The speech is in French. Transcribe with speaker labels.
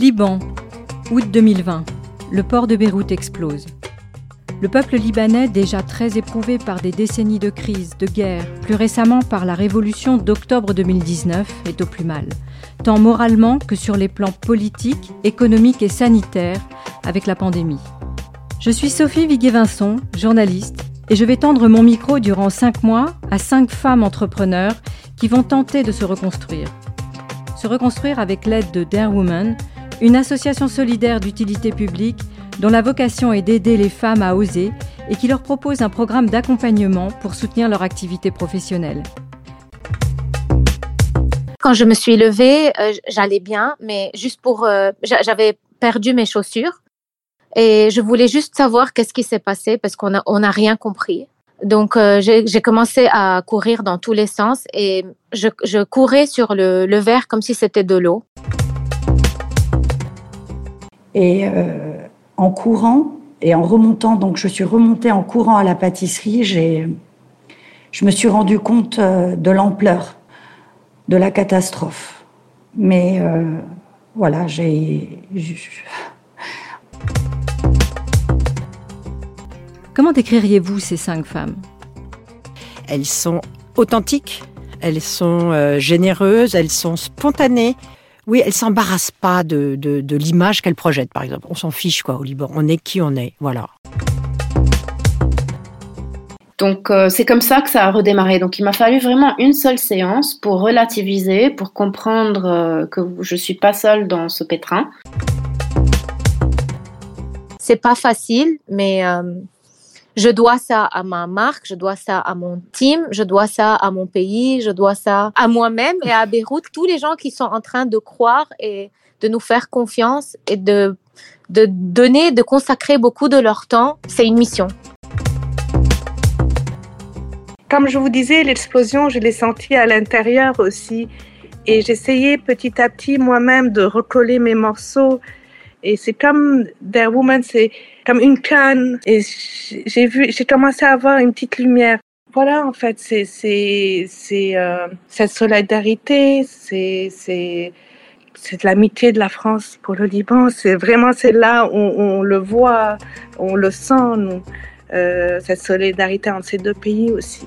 Speaker 1: Liban, août 2020. Le port de Beyrouth explose. Le peuple libanais, déjà très éprouvé par des décennies de crise, de guerre, plus récemment par la révolution d'octobre 2019, est au plus mal, tant moralement que sur les plans politiques, économiques et sanitaires, avec la pandémie. Je suis Sophie Viguet-Vincent, journaliste, et je vais tendre mon micro durant cinq mois à cinq femmes entrepreneurs qui vont tenter de se reconstruire. Se reconstruire avec l'aide de Dare Woman, une association solidaire d'utilité publique dont la vocation est d'aider les femmes à oser et qui leur propose un programme d'accompagnement pour soutenir leur activité professionnelle.
Speaker 2: Quand je me suis levée, euh, j'allais bien, mais juste pour... Euh, j'avais perdu mes chaussures et je voulais juste savoir qu'est-ce qui s'est passé parce qu'on n'a a rien compris. Donc, euh, j'ai commencé à courir dans tous les sens et je, je courais sur le, le verre comme si c'était de l'eau.
Speaker 3: Et euh, en courant et en remontant, donc je suis remontée en courant à la pâtisserie, j'ai, je me suis rendu compte euh, de l'ampleur de la catastrophe. Mais euh, voilà, j'ai.
Speaker 1: Comment décririez-vous ces cinq femmes?
Speaker 4: Elles sont authentiques, elles sont généreuses, elles sont spontanées, oui, elle s'embarrasse pas de, de, l'image qu'elle projette, par exemple. On s'en fiche, quoi, au Liban. On est qui on est, voilà.
Speaker 5: Donc euh, c'est comme ça que ça a redémarré. Donc il m'a fallu vraiment une seule séance pour relativiser, pour comprendre euh, que je suis pas seule dans ce pétrin.
Speaker 2: C'est pas facile, mais euh, je dois ça à ma marque, je dois ça à mon team, je dois ça à mon pays, je dois ça à moi-même et à Beyrouth, tous les gens qui sont en train de croire et de nous faire confiance et de, de donner, de consacrer beaucoup de leur temps. C'est une mission.
Speaker 6: Comme je vous disais, l'explosion, je l'ai sentie à l'intérieur aussi. Et j'essayais petit à petit moi-même de recoller mes morceaux. Et c'est comme The Woman, c'est comme une canne. Et j'ai vu, j'ai commencé à avoir une petite lumière. Voilà, en fait, c'est c'est c'est euh, cette solidarité, c'est c'est c'est l'amitié de la France pour le Liban. C'est vraiment c'est là où on le voit, on le sent, nous, euh, cette solidarité entre ces deux pays aussi.